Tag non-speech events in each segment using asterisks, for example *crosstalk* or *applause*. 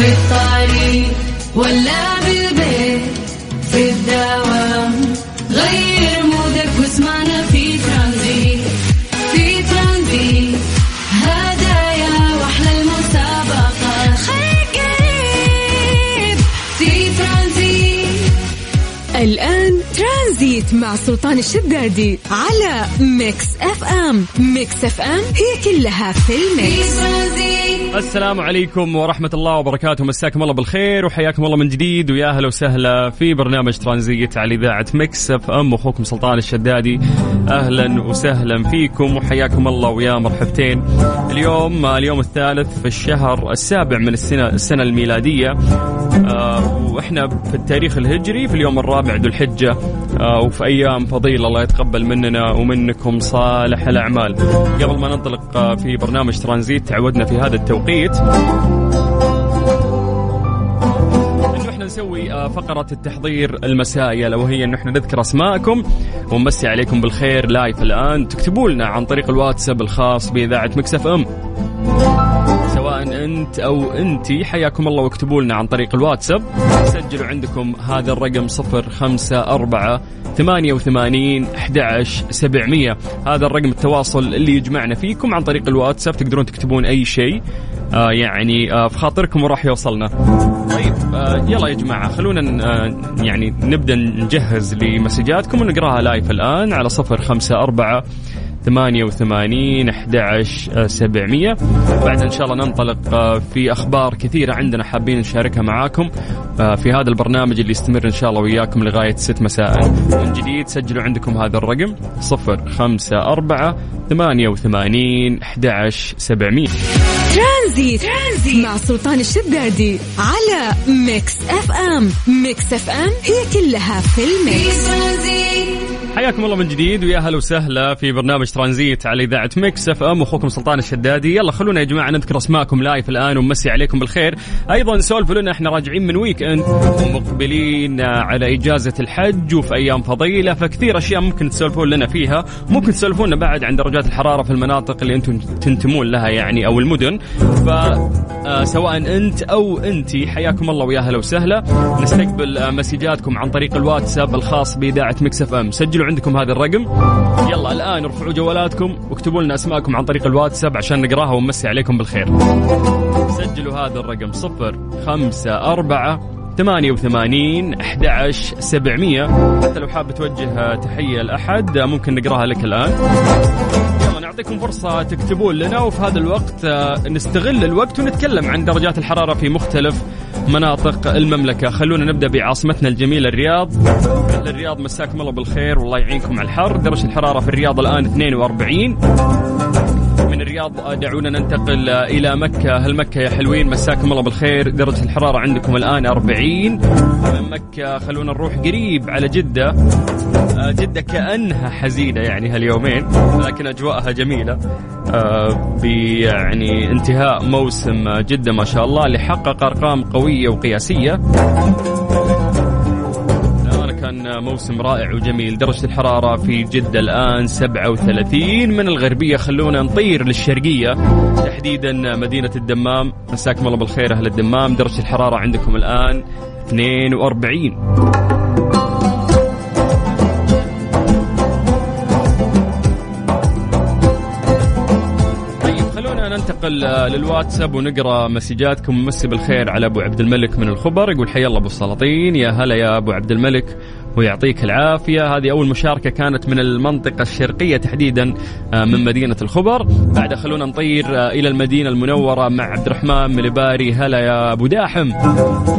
في الطريق ولا بالبيت مع سلطان الشدادي على Mix FM. Mix FM هي كلها في ال mix. السلام عليكم ورحمة الله وبركاته. مساكم الله بالخير وحياكم الله من جديد ويا أهلا وسهلا في برنامج ترانزيت على إذاعة Mix FM. أخوكم سلطان الشدادي أهلا وسهلا فيكم وحياكم الله ويا مرحبتين. اليوم اليوم الثالث في الشهر السابع من السنة السنة الميلادية. آه وإحنا في التاريخ الهجري في اليوم الرابع ذو الحجة. آه وفي أيام فضيلة. الله يتقبل مننا ومنكم صالح الأعمال. قبل ما ننطلق في برنامج ترانزيت تعودنا في هذا التوقيت. نسوي آه، فقرة التحضير المسائية. اللي هي انه إحنا نذكر أسماءكم ونمسي عليكم بالخير live الآن. تكتبوا لنا عن طريق الواتساب الخاص بإذاعة Mix FM. أنت أو أنتي حياكم الله واكتبوا لنا عن طريق الواتساب. سجلوا عندكم هذا الرقم صفر خمسة أربعة ثمانية وثمانين أحد سبعمية. هذا الرقم التواصل اللي يجمعنا فيكم عن طريق الواتساب. تقدرون تكتبون أي شيء آه يعني آه في خاطركم وراح يوصلنا. طيب آه يلا يا جماعة خلونا آه يعني نبدأ نجهز لمسجاتكم ونقراها لايف الآن على صفر خمسة أربعة ثمانية وثمانين أحد سبعمية. بعد إن شاء الله ننطلق آه، في أخبار كثيرة عندنا حابين نشاركها معاكم. آه، في هذا البرنامج اللي يستمر إن شاء الله وياكم لغاية ست مساء. من جديد سجلوا عندكم هذا الرقم صفر خمسة أربعة ثمانية وثمانين أحد سبعمية. ترانزيت. ترانزيت مع سلطان الشدادي على Mix FM. Mix FM هي كلها في ال mix. ترانزيت حياكم الله من جديد ويا هلا وسهلا في برنامج ترانزيت على إذاعة Mix FM. أخوكم سلطان الشدادي. يلا خلونا يا جماعة نذكر أسماءكم live الآن ونمسي عليكم بالخير. أيضا سولفوا لنا إحنا راجعين من weekend ومقبلين على إجازة الحج وفي أيام فضيلة فكثير أشياء ممكن تسولفون لنا فيها. ممكن تسولفون لنا بعد عن درجات الحرارة في المناطق اللي أنتم تنتمون لها يعني أو المدن. فسواء أنت أو أنتي حياكم الله ويا هلا وسهلا. نستقبل آه، مسجاتكم عن طريق الواتساب الخاص بإذاعة Mix FM. سجلوا عندكم هذا الرقم. يلا الآن ارفعوا جوالاتكم واكتبوا لنا أسماءكم عن طريق الواتساب عشان نقراها ونمسي عليكم بالخير. سجلوا هذا الرقم صفر خمسة أربعة ثمانية وثمانين أحد سبعمية. حتى لو حاب توجه تحية لأحد ممكن نقراها لك الآن. يلا نعطيكم فرصة تكتبون لنا وفي هذا الوقت آه، نستغل الوقت ونتكلم عن درجات الحرارة في مختلف مناطق المملكة. خلونا نبدأ بعاصمتنا الجميلة الرياض. أهل الرياض مساكم الله بالخير والله يعينكم على الحر. درجة الحرارة في الرياض الآن 42 من الرياض دعونا ننتقل إلى مكة. هل مكة يا حلوين مساكم الله بالخير. درجة الحرارة عندكم الآن 40 من مكة خلونا نروح قريب على جدة. آه، جدة كأنها حزينة يعني هاليومين لكن أجواءها جميلة. آه، يعني انتهاء موسم جدة ما شاء الله اللي حقق أرقام قوية وقياسية. كان موسم رائع وجميل. درجة الحرارة في جدة الآن 37 من الغربية خلونا نطير للشرقية. تحديدا مدينة الدمام. مساكم الله بالخير أهل الدمام. درجة الحرارة عندكم الآن 42 طيب ننتقل للواتساب ونقرأ مسجاتكم. مسي بالخير على أبو عبد الملك من الخبر. يقول حي الله أبو السلاطين. يا هلا يا أبو عبد الملك. ويعطيك العافية. هذه أول مشاركة كانت من المنطقة الشرقية تحديدا آه، من مدينة الخبر. بعد خلونا نطير آه، إلى المدينة المنورة مع عبد الرحمن من الباري هلا يا أبو داحم.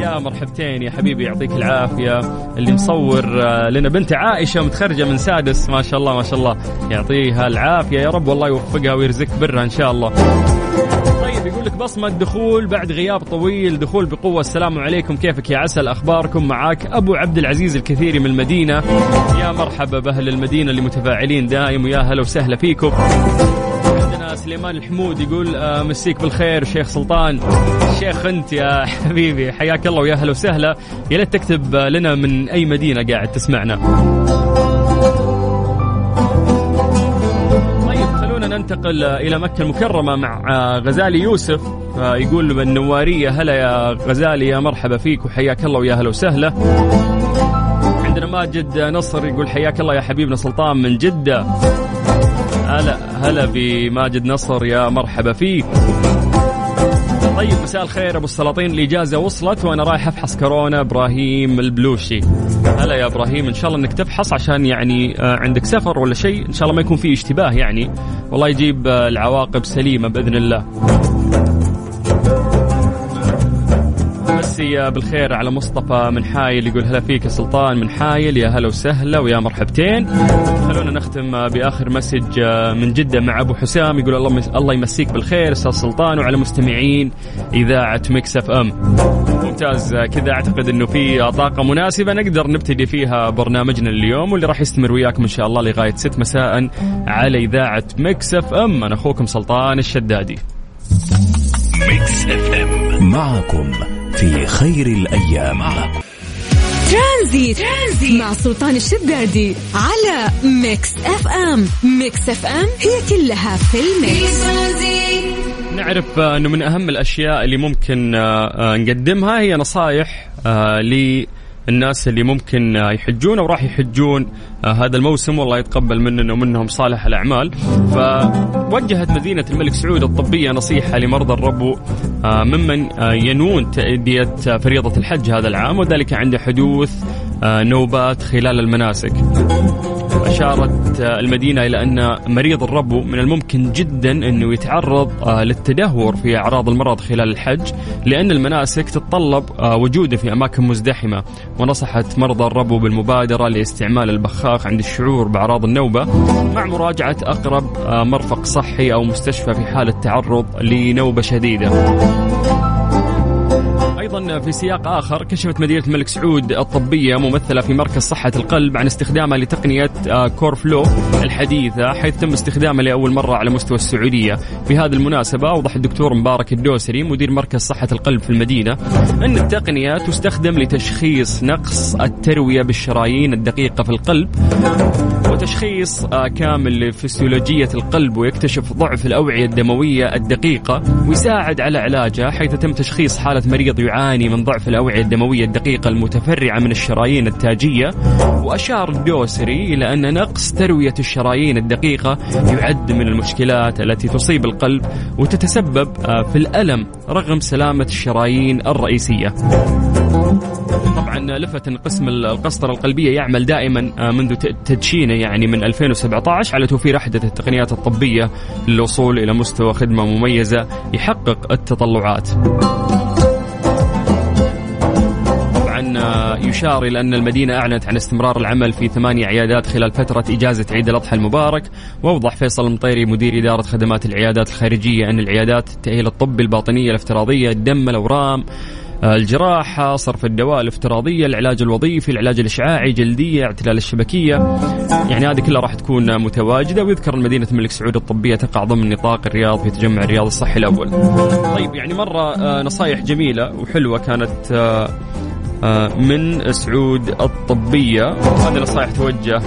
يا مرحبتين يا حبيبي يعطيك العافية. اللي مصور آه، لنا بنت عائشة متخرجة من سادس. ما شاء الله ما شاء الله. يعطيها العافية. يا رب والله يوفقها ويرزقك برها إن شاء الله. طيب يقول لك بصمة دخول بعد غياب طويل دخول بقوة. السلام عليكم كيفك يا عسل؟ أخباركم معاك أبو عبد العزيز الكثيري من المدينة. يا مرحبا بأهل المدينة اللي متفاعلين دائم ويا هلا وسهلا فيكم. عندنا سليمان الحمود يقول آه، مسيك بالخير شيخ سلطان. شيخ أنت يا *laughs* حبيبي حياك الله ويا هلا وسهلا. يا ليت تكتب آه، لنا من أي مدينة قاعد تسمعنا. ننتقل إلى مكة المكرمة مع غزالي يوسف. يقول النواريه هلا يا غزالي يا مرحبا فيك وحياك الله ويا هلا وسهلا. عندنا ماجد نصر يقول حياك الله يا حبيبنا سلطان من جدة. هلا هلا بماجد نصر يا مرحبا فيك. طيب مساء الخير أبو السلاطين الإجازة وصلت وأنا رايح أفحص كورونا إبراهيم البلوشي. هلا يا إبراهيم إن شاء الله إنك تفحص عشان يعني آه، عندك سفر ولا شيء إن شاء الله ما يكون في اشتباه يعني. والله يجيب آه، العواقب سليمة بإذن الله. مسي بالخير على مصطفى من حايل يقول هلا فيك يا سلطان من حايل يا هلا وسهلا ويا مرحبتين. خلونا نختم بآخر message من جدة مع أبو حسام يقول الله الله يمسيك بالخير أستاذ سلطان وعلى مستمعين إذاعة Mix FM. ممتاز. كذا أعتقد إنه في طاقة مناسبة نقدر نبتدي فيها برنامجنا اليوم واللي راح يستمر وياكم إن شاء الله لغاية 6 مساء على إذاعة Mix FM. أنا أخوكم سلطان الشدادي. Mix FM. معكم في خير الأيام. ترانزيت. ترانزيت مع سلطان الشدادي على Mix FM. Mix FM هي كلها في ال mix. نعرف إنه من أهم الأشياء اللي ممكن آه، آه، نقدمها هي نصائح آه، الناس اللي ممكن يحجون أو راح يحجون آه، هذا الموسم والله يتقبل مننا ومنهم صالح الأعمال. فوجهت مدينة الملك سعود الطبية نصيحة لمرضى الربو آه، ممن آه، ينوون تأدية فريضة الحج هذا العام وذلك عند حدوث نوبات خلال المناسك. أشارت المدينة إلى أن مريض الربو من الممكن جدا أنه يتعرض آه، للتدهور في أعراض المرض خلال الحج لأن المناسك تتطلب آه، وجوده في أماكن مزدحمة. ونصحت مرضى الربو بالمبادرة لاستعمال البخاخ عند الشعور بأعراض النوبة مع مراجعة أقرب آه، مرفق صحي أو مستشفى في حالة تعرض لنوبة شديدة. أيضا في سياق آخر كشفت مدينة الملك سعود الطبية ممثلة في مركز صحة القلب عن استخدامها لتقنية آه، كور فلو الحديثة حيث تم استخدامها لأول مرة على مستوى السعودية. في هذه المناسبة اوضح الدكتور مبارك الدوسري مدير مركز صحة القلب في المدينة أن التقنية تستخدم لتشخيص نقص التروية بالشرايين الدقيقة في القلب. وتشخيص آه، كامل لفسيولوجية القلب ويكتشف ضعف الأوعية الدموية الدقيقة ويساعد على علاجها حيث تم تشخيص حالة مريض يعاني من ضعف الأوعية الدموية الدقيقة المتفرعة من الشرايين التاجية. وأشار الدوسري إلى أن نقص تروية الشرايين الدقيقة يعد من المشكلات التي تصيب القلب وتتسبب آه، في الألم رغم سلامة الشرايين الرئيسية. طبعا لفت ان قسم القسطرة القلبية يعمل دائما آه، منذ تدشينه يعني من 2017 على توفير احدث التقنيات الطبية للوصول إلى مستوى خدمة مميزة يحقق التطلعات. آه، يشار إلى أن المدينة أعلنت عن استمرار العمل في ثمانية عيادات خلال فترة إجازة عيد الأضحى المبارك وأوضح فيصل المطيري مدير إدارة خدمات العيادات الخارجية أن العيادات التأهيل الطبي الباطنية الافتراضية الدم الأورام الجراحة صرف الدواء الافتراضية العلاج الوظيفي العلاج الإشعاعي جلدية اعتلال الشبكية. يعني هذه كلها راح تكون متواجدة ويذكر مدينة الملك سعود الطبية تقع ضمن نطاق الرياض في تجمع الرياض الصحي الأول. طيب يعني مرة آه، نصايح جميلة وحلوة كانت آه، آه، من سعود الطبية. هذه نصائح توجه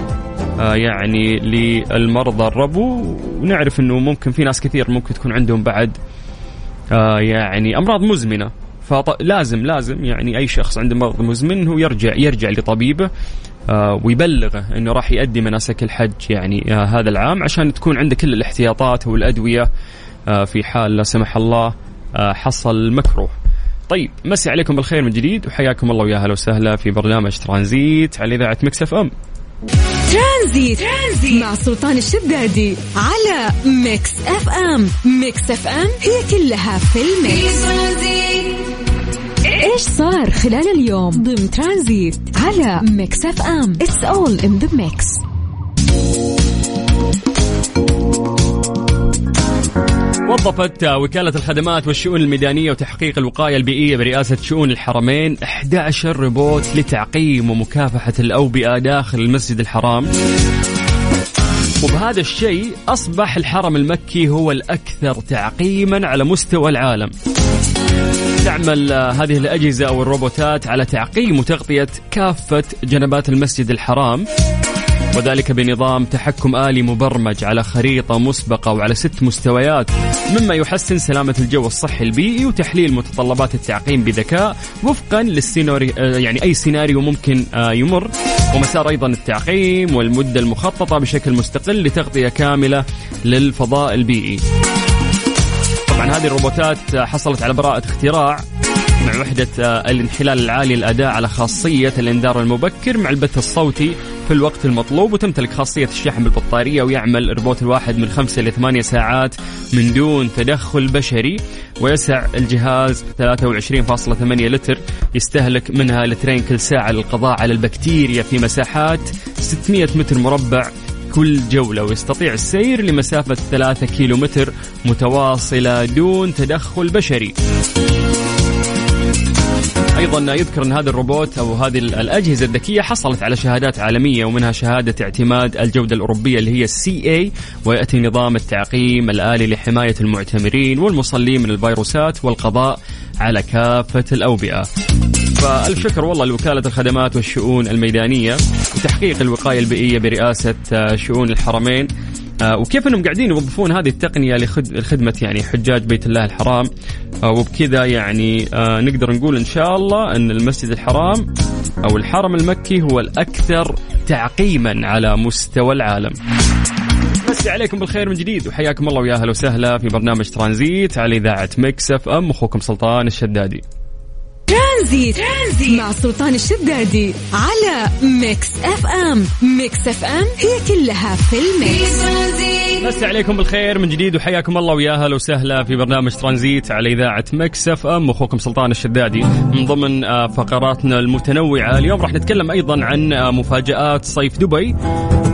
يعني للمرضى الربو. ونعرف إنه ممكن في ناس كثير ممكن تكون عندهم بعد يعني أمراض مزمنة. فلازم لازم يعني أي شخص عنده مرض مزمن هو يرجع يرجع لطبيبه آه ويبلغه إنه راح يؤدي مناسك الحج يعني آه هذا العام عشان تكون عنده كل الاحتياطات والأدوية آه في حال لا سمح الله حصل مكروه. طيب مسي عليكم بالخير من جديد وحياكم الله ويا أهلا وسهلا في برنامج ترانزيت على إذاعة Mix FM. ترانزيت. ترانزيت مع سلطان الشدادي على Mix FM Mix FM هي كلها في ال mix إيش صار خلال اليوم ضمن ترانزيت على Mix FM؟ it's all in the mix وظفت وكالة الخدمات والشؤون الميدانية وتحقيق الوقاية البيئية برئاسة شؤون الحرمين 11 روبوت لتعقيم ومكافحة الأوبئة داخل المسجد الحرام. وبهذا الشيء أصبح الحرم المكي هو الأكثر تعقيما على مستوى العالم. تعمل هذه الأجهزة أو الروبوتات على تعقيم وتغطية كافة جنبات المسجد الحرام وذلك بنظام تحكم آلي مبرمج على خريطة مسبقة وعلى ست مستويات مما يحسن سلامة الجو الصحي البيئي وتحليل متطلبات التعقيم بذكاء وفقا للسيناريو يعني أي سيناريو ممكن آه، يمر ومسار أيضا التعقيم والمدة المخططة بشكل مستقل لتغطية كاملة للفضاء البيئي. طبعا هذه الروبوتات حصلت على براءة اختراع مع وحدة آه، الانحلال العالي الأداء على خاصية الإنذار المبكر مع البث الصوتي في الوقت المطلوب وتمتلك خاصية الشحن بالبطارية ويعمل الروبوت الواحد من خمسة إلى ثمانية ساعات من دون تدخل بشري ويسع الجهاز 23.8 لتر يستهلك منها لترين كل ساعة للقضاء على البكتيريا في مساحات 600 متر مربع كل جولة ويستطيع السير لمسافة 3 كيلو متر متواصلة دون تدخل بشري أيضا يذكر أن هذا الروبوت أو هذه الأجهزة الذكية حصلت على شهادات عالمية ومنها شهادة اعتماد الجودة الأوروبية اللي هي السي اي ويأتي نظام التعقيم الآلي لحماية المعتمرين والمصلين من الفيروسات والقضاء على كافة الأوبئة. فالف شكر والله لوكالة الخدمات والشؤون الميدانية وتحقيق الوقاية البيئية برئاسة شؤون الحرمين آه، وكيف انهم قاعدين يوظفون هذه التقنية لخدمة يعني حجاج بيت الله الحرام آه، وبكذا يعني آه، نقدر نقول إن شاء الله إن المسجد الحرام أو الحرم المكي هو الأكثر تعقيما على مستوى العالم. مسي عليكم بالخير من جديد وحياكم الله ويا أهلا وسهلا في برنامج ترانزيت على إذاعة Mix FM أخوكم سلطان الشدادي. ترانزيت. ترانزيت. مع سلطان الشدادي على Mix FM. Mix FM هي كلها في ال mix. مسي عليكم بالخير من جديد وحياكم الله ويا أهلا وسهلا في برنامج ترانزيت على إذاعة Mix FM. أخوكم سلطان الشدادي من ضمن آه، فقراتنا المتنوعة. اليوم راح نتكلم أيضا عن آه، مفاجآت صيف دبي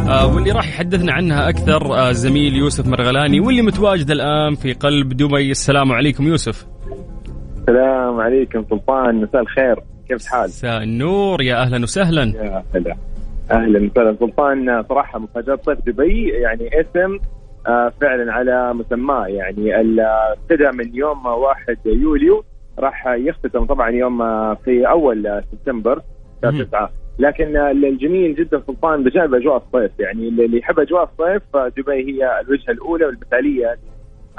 آه، واللي راح يحدثنا عنها أكثر الزميل يوسف مرغلاني واللي متواجد الآن في قلب دبي. السلام عليكم يوسف. السلام عليكم سلطان مساء الخير. كيف الحال؟ مساء النور. يا أهلا وسهلا. يا هلا. أهلا وسهلا. سلطان صراحة مفاجآت صيف دبي يعني اسم آه، فعلا على مسماه. يعني ابتدى من يوم 1 يوليو راح يختتم طبعا يوم آه، في أول سبتمبر شهر 9 لكن الجميل جدا سلطان بجانب أجواء الصيف. يعني اللي يحب أجواء الصيف دبي هي الوجهة الأولى والمثالية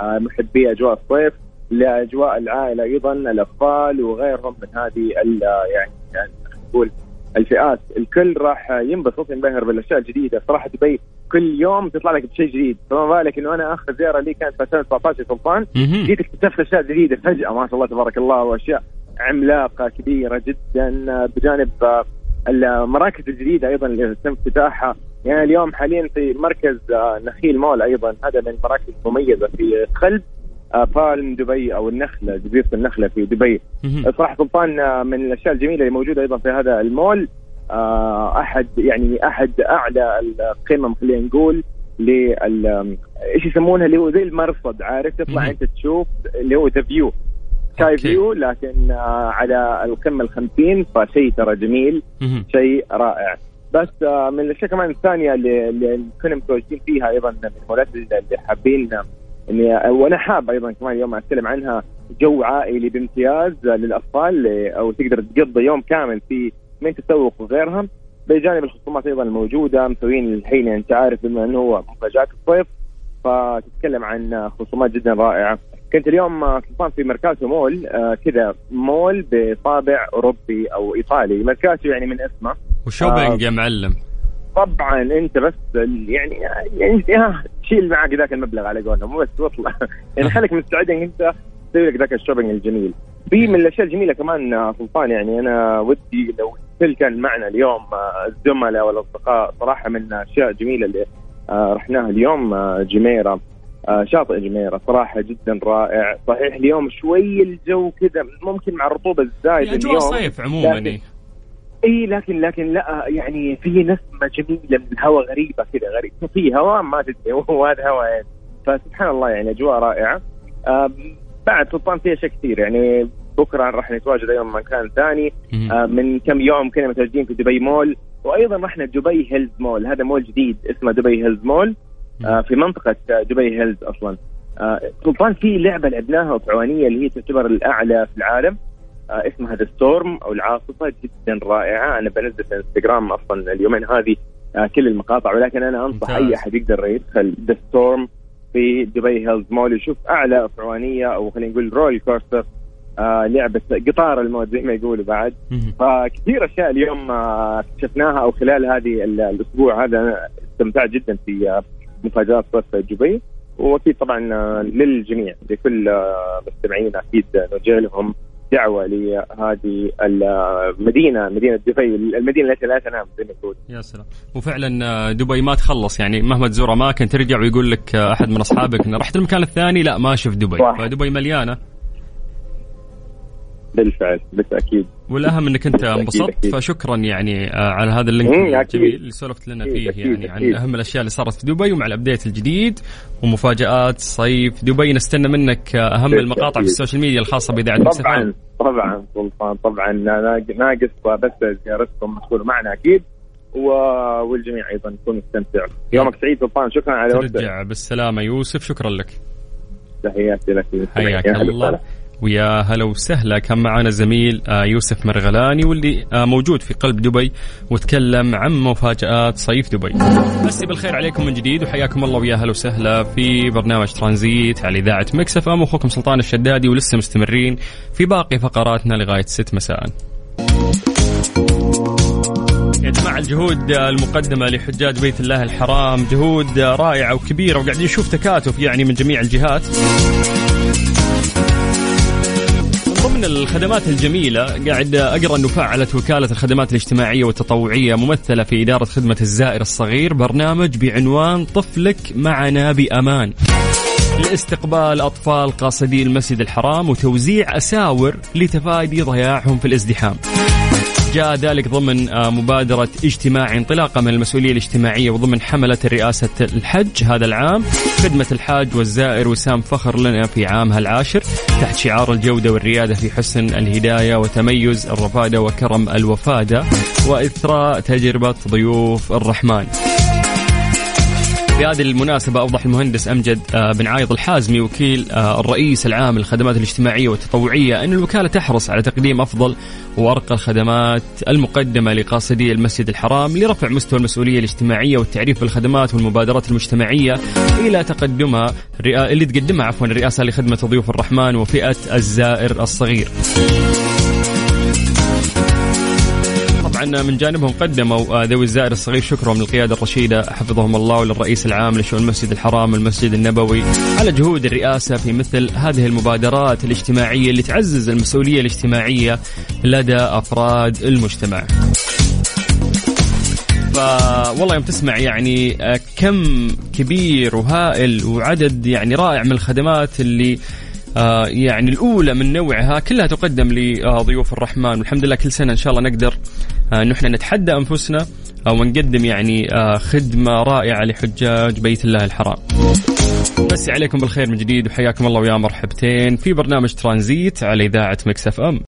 آه، محبي أجواء الصيف. لأجواء العائلة أيضا الأطفال وغيرهم من هذه يعني يعني نقول الفئات. الكل راح ينبسط ينبهر بالأشياء الجديدة. صراحة دبي كل يوم تطلع لك بشيء جديد. فما بالك إنه أنا آخر زيارة لي كانت في 2019 سلطان؟ جيت اكتشفت أشياء جديدة فجأة ما شاء الله تبارك الله وأشياء عملاقة كبيرة جدا بجانب المراكز الجديدة أيضا اللي تم افتتاحها. يعني اليوم حاليا في مركز نخيل مول أيضا هذا من المراكز المميزة في قلب بالم دبي أو النخلة جزيرة النخلة في دبي. صراحة سلطان آه، من الأشياء الجميلة اللي موجودة أيضا في هذا المول آه، أحد يعني أحد أعلى القمم خلينا نقول لل إيش يسمونها؟ اللي هو زي المرصد عارف؟ تطلع أنت تشوف اللي هو The View Sky View لكن آه، على القمة ال 50 فشيء ترى جميل شيء رائع. بس من الأشياء كمان الثانية اللي, اللي كنا متواجدين فيها أيضا من المولات اللي حابين إني وأنا حاب أيضا كمان اليوم أتكلم عنها جو عائلي بامتياز للأطفال أو تقدر تقضي يوم كامل في من تسوق وغيرها. بجانب الخصومات أيضا الموجودة مسوين الحين يعني أنت عارف بما أنه هو مفاجآت الصيف فتتكلم عن خصومات جدا رائعة. كنت اليوم سلطان في ميركاتو مول آه كذا مول بطابع أوروبي أو إيطالي. ميركاتو يعني من اسمه. و shopping آه يا معلم. طبعا أنت بس يعني يعني شيل معك ذاك المبلغ على قولهم بس واطلع. *laughs* يعني خليك مستعد إنك أنت تسوي لك ذاك ال shopping الجميل. في من الأشياء الجميلة كمان سلطان يعني أنا ودي لو كل كان معنا اليوم الزملاء والأصدقاء صراحة من الأشياء الجميلة اللي آه، رحناها اليوم آه، جميرة. آه، شاطئ جميرة صراحة جدا رائع. صحيح اليوم شوي الجو كذا ممكن مع الرطوبة الزايدة اليوم صيف عموما إي لكن لكن لا يعني في نسمه جميله من الهواء غريبة كذا غريب. في هواء ما تدري. *laughs* وهذا هواء يعني. فسبحان الله يعني أجواء رائعة. بعد سلطان في اشياء كثير. يعني بكرة راح نتواجد أيضا مكان ثاني. من كم يوم كنا متواجدين في دبي مول. وأيضا رحنا دبي هيلز مول. هذا مول جديد اسمه دبي هيلز مول. في منطقة دبي هيلز أصلا. سلطان في لعبة لعبناها أفعوانية اللي هي تعتبر الأعلى في العالم. آه، اسمها The Storm أو العاصفة جدا رائعة أنا بنزل في إنستغرام أصلا اليومين هذه آه، كل المقاطع ولكن أنا أنصح. أي أحد يقدر يدخل The Storm في دبي هيلز مول يشوف أعلى أفعوانية أو خلينا نقول roller coaster آه لعبة قطار الموت زي ما يقولوا بعد. فكثير أشياء اليوم آه، اكتشفناها أو خلال هذه ال- الأسبوع هذا أنا استمتعت جدا في آه، مفاجآت صيف دبي وأكيد طبعا آه، للجميع لكل آه، مستمعينا أكيد نوجه لهم دعوة لهذه المدينة مدينة دبي المدينة التي لا تنام زي ما يقول يا سلام. وفعلا آه، دبي ما تخلص. يعني مهما تزور اماكن ترجع ويقول لك آه، أحد من أصحابك انه رحت المكان الثاني لا ما شفت دبي. صح. فدبي مليانة. بالفعل بالتأكيد والأهم إنك أنت انبسطت. فشكرا يعني آه، على هذا ال link أكيد. الجميل اللي سولفت لنا فيه أكيد، يعني عن. أهم الأشياء اللي صارت في دبي ومع ال update الجديد ومفاجآت صيف دبي نستنى منك آه، أهم المقاطع في. ال social media الخاصة بإذاعة طبعا. طبعا سلطان طبعا ناق- ناقص بس زيارتكم تكونوا معنا أكيد و... والجميع أيضا يكون مستمتع يومك سعيد سلطان شكرا على وقتك ترجع بالسلامة يوسف شكرا لك تحياتي لك حياك الله. ويا هلا وسهلا. كان معنا زميل آه، يوسف مرغلاني واللي آه، موجود في قلب دبي وتكلم عن مفاجآت صيف دبي. مسي بالخير عليكم من جديد وحياكم الله ويا هلا وسهلا في برنامج ترانزيت على إذاعة Mix FM أخوكم سلطان الشدادي ولسه مستمرين في باقي فقراتنا لغاية 6 مساء. يا جماعة الجهود المقدمة لحجاج بيت الله الحرام جهود رائعة وكبيرة وقاعدين نشوف تكاتف يعني من جميع الجهات. ضمن الخدمات الجميلة قاعد أقرأ أنه فعلت وكالة الخدمات الاجتماعية والتطوعية ممثلة في إدارة خدمة الزائر الصغير. برنامج بعنوان طفلك معنا بأمان. لاستقبال أطفال قاصدي المسجد الحرام وتوزيع أساور لتفادي ضياعهم في الازدحام. جاء ذلك ضمن آه، مبادرة اجتماع انطلاقة من المسؤولية الاجتماعية وضمن حملة رئاسة الحج هذا العام. خدمة الحاج والزائر وسام فخر لنا في عامها العاشر تحت شعار الجودة والريادة في حسن الهداية وتميز الرفادة وكرم الوفادة وإثراء تجربة ضيوف الرحمن. في هذه المناسبة أوضح المهندس أمجد آه، بن عايض الحازمي وكيل آه، الرئيس العام للخدمات الاجتماعية والتطوعية أن الوكالة تحرص على تقديم أفضل وأرقى الخدمات المقدمة لقاصدي المسجد الحرام لرفع مستوى المسؤولية الاجتماعية والتعريف بالخدمات والمبادرات المجتمعية إلى تقدمها اللي تقدمها عفوا الرئاسة لخدمة ضيوف الرحمن وفئة الزائر الصغير. طبعا من جانبهم قدموا آه، ذوي الزائر الصغير شكرهم للقيادة الرشيدة حفظهم الله وللرئيس العام لشؤون المسجد الحرام والمسجد النبوي على جهود الرئاسة في مثل هذه المبادرات الاجتماعية اللي تعزز المسؤولية الاجتماعية لدى أفراد المجتمع. والله يوم تسمع يعني آه، كم كبير وهائل وعدد يعني رائع من الخدمات اللي آه، يعني الأولى من نوعها كلها تقدم لضيوف الرحمن والحمد لله كل سنة إن شاء الله نقدر آه، إحنا نتحدى أنفسنا أو نقدم يعني آه، خدمة رائعة لحجاج بيت الله الحرام. بس عليكم بالخير من جديد وحياكم الله ويا مرحبتين في برنامج ترانزيت على إذاعة مكسف أم.